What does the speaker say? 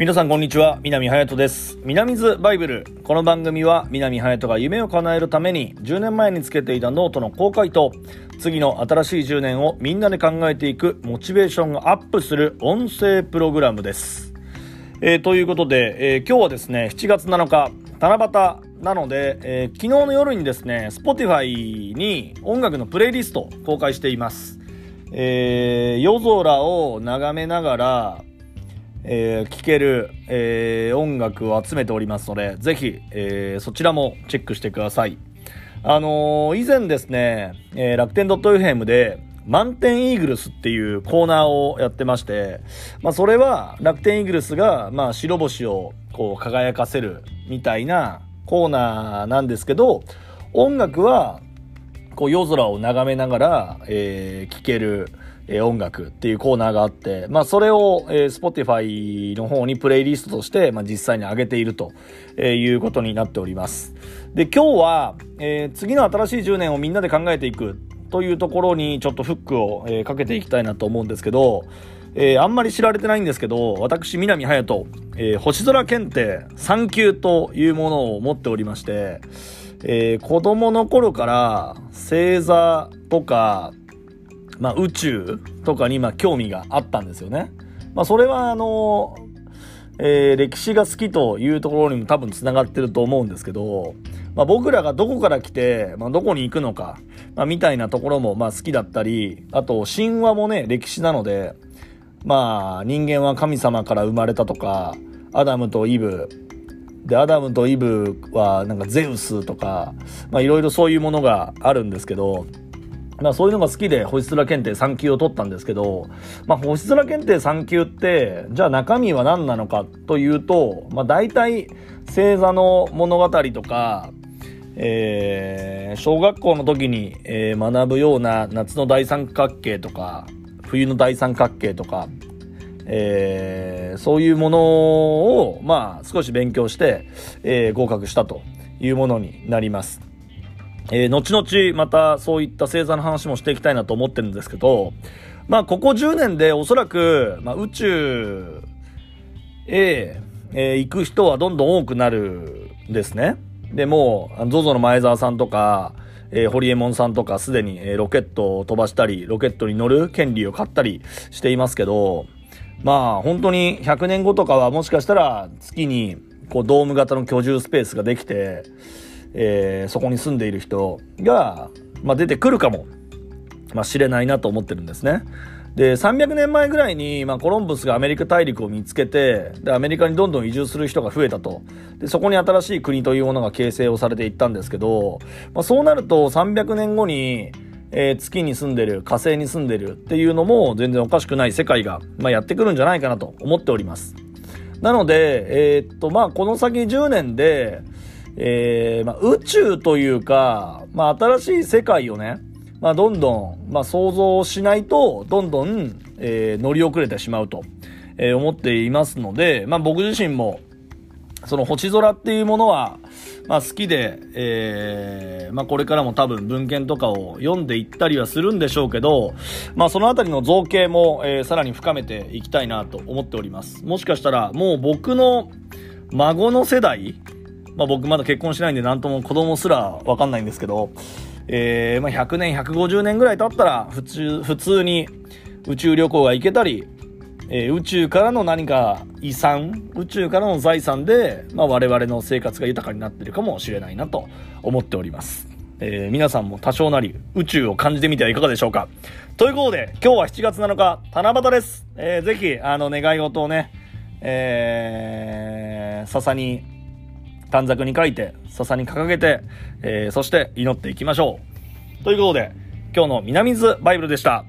皆さんこんにちは南隼人です。南ズバイブル。この番組は南隼人が夢を叶えるために10年前につけていたノートの公開と次の新しい10年をみんなで考えていくモチベーションがアップする音声プログラムです。えー、ということで、えー、今日はですね7月7日七夕なので、えー、昨日の夜にですね Spotify に音楽のプレイリストを公開しています。えー、夜空を眺めながらえー、聴ける、えー、音楽を集めておりますので、ぜひ、えー、そちらもチェックしてください。あのー、以前ですね、えー、楽天 .fm で、満点イーグルスっていうコーナーをやってまして、まあそれは楽天イーグルスが、まあ白星をこう輝かせるみたいなコーナーなんですけど、音楽はこう夜空を眺めながら、えー、聴ける、え音楽っていうコーナーがあって、まあ、それを、えー、Spotify の方にプレイリストとして、まあ、実際に上げていると、えいうことになっております。で、今日は、えー、次の新しい10年をみんなで考えていくというところにちょっとフックを、えー、かけていきたいなと思うんですけど、えー、あんまり知られてないんですけど、私、南隼人、えー、星空検定3級というものを持っておりまして、えー、子供の頃から星座とか、まあ、宇宙とかにま興味があったんですよね。まあ、それはあの、えー、歴史が好きというところにも多分繋がってると思うんですけど、まあ、僕らがどこから来て、まあ、どこに行くのか、まあ、みたいなところもまあ好きだったり、あと神話もね、歴史なので、まあ人間は神様から生まれたとか、アダムとイブ、で、アダムとイブはなんかゼウスとか、まあいろいろそういうものがあるんですけど、まあそういうのが好きで星空検定3級を取ったんですけど、まあ星空検定3級って、じゃあ中身は何なのかというと、まあ大体星座の物語とか、えー、小学校の時に、えー、学ぶような夏の大三角形とか、冬の大三角形とか、えー、そういうものを、まあ少し勉強して、えー、合格したというものになります。えー、後々またそういった星座の話もしていきたいなと思ってるんですけど、まあ、ここ10年でおそらく、まあ、宇宙へ、えー、行く人はどんどん多くなるんですね。で、もう、ZOZO の前澤さんとか、えー、ホリエモンさんとかすでに、えー、ロケットを飛ばしたり、ロケットに乗る権利を買ったりしていますけど、まあ、本当に100年後とかはもしかしたら月に、こう、ドーム型の居住スペースができて、えー、そこに住んでいる人が、まあ、出てくるかも、まあ、知れないなと思ってるんですね。で、300年前ぐらいに、まあ、コロンブスがアメリカ大陸を見つけて、で、アメリカにどんどん移住する人が増えたと。で、そこに新しい国というものが形成をされていったんですけど、まあ、そうなると300年後に、えー、月に住んでる、火星に住んでるっていうのも全然おかしくない世界が、まあ、やってくるんじゃないかなと思っております。なので、えー、っと、まあ、この先10年で、えー、まあ、宇宙というか、まあ、新しい世界をね、まあ、どんどん、まあ、想像しないと、どんどん、え、乗り遅れてしまうと、え、思っていますので、まあ、僕自身も、その星空っていうものは、まあ、好きで、えー、まあ、これからも多分文献とかを読んでいったりはするんでしょうけど、まあ、そのあたりの造形も、えー、さらに深めていきたいなと思っております。もしかしたら、もう僕の孫の世代、まあ僕まだ結婚しないんで何とも子供すらわかんないんですけど、えー、まあ100年、150年ぐらい経ったら普通、普通に宇宙旅行が行けたり、えー、宇宙からの何か遺産、宇宙からの財産で、まあ我々の生活が豊かになってるかもしれないなと思っております。えー、皆さんも多少なり宇宙を感じてみてはいかがでしょうか。ということで、今日は7月7日、七夕です。えー、ぜひ、あの、願い事をね、えー、笹に短冊に書いて、笹に掲げて、えー、そして祈っていきましょう。ということで、今日の南津バイブルでした。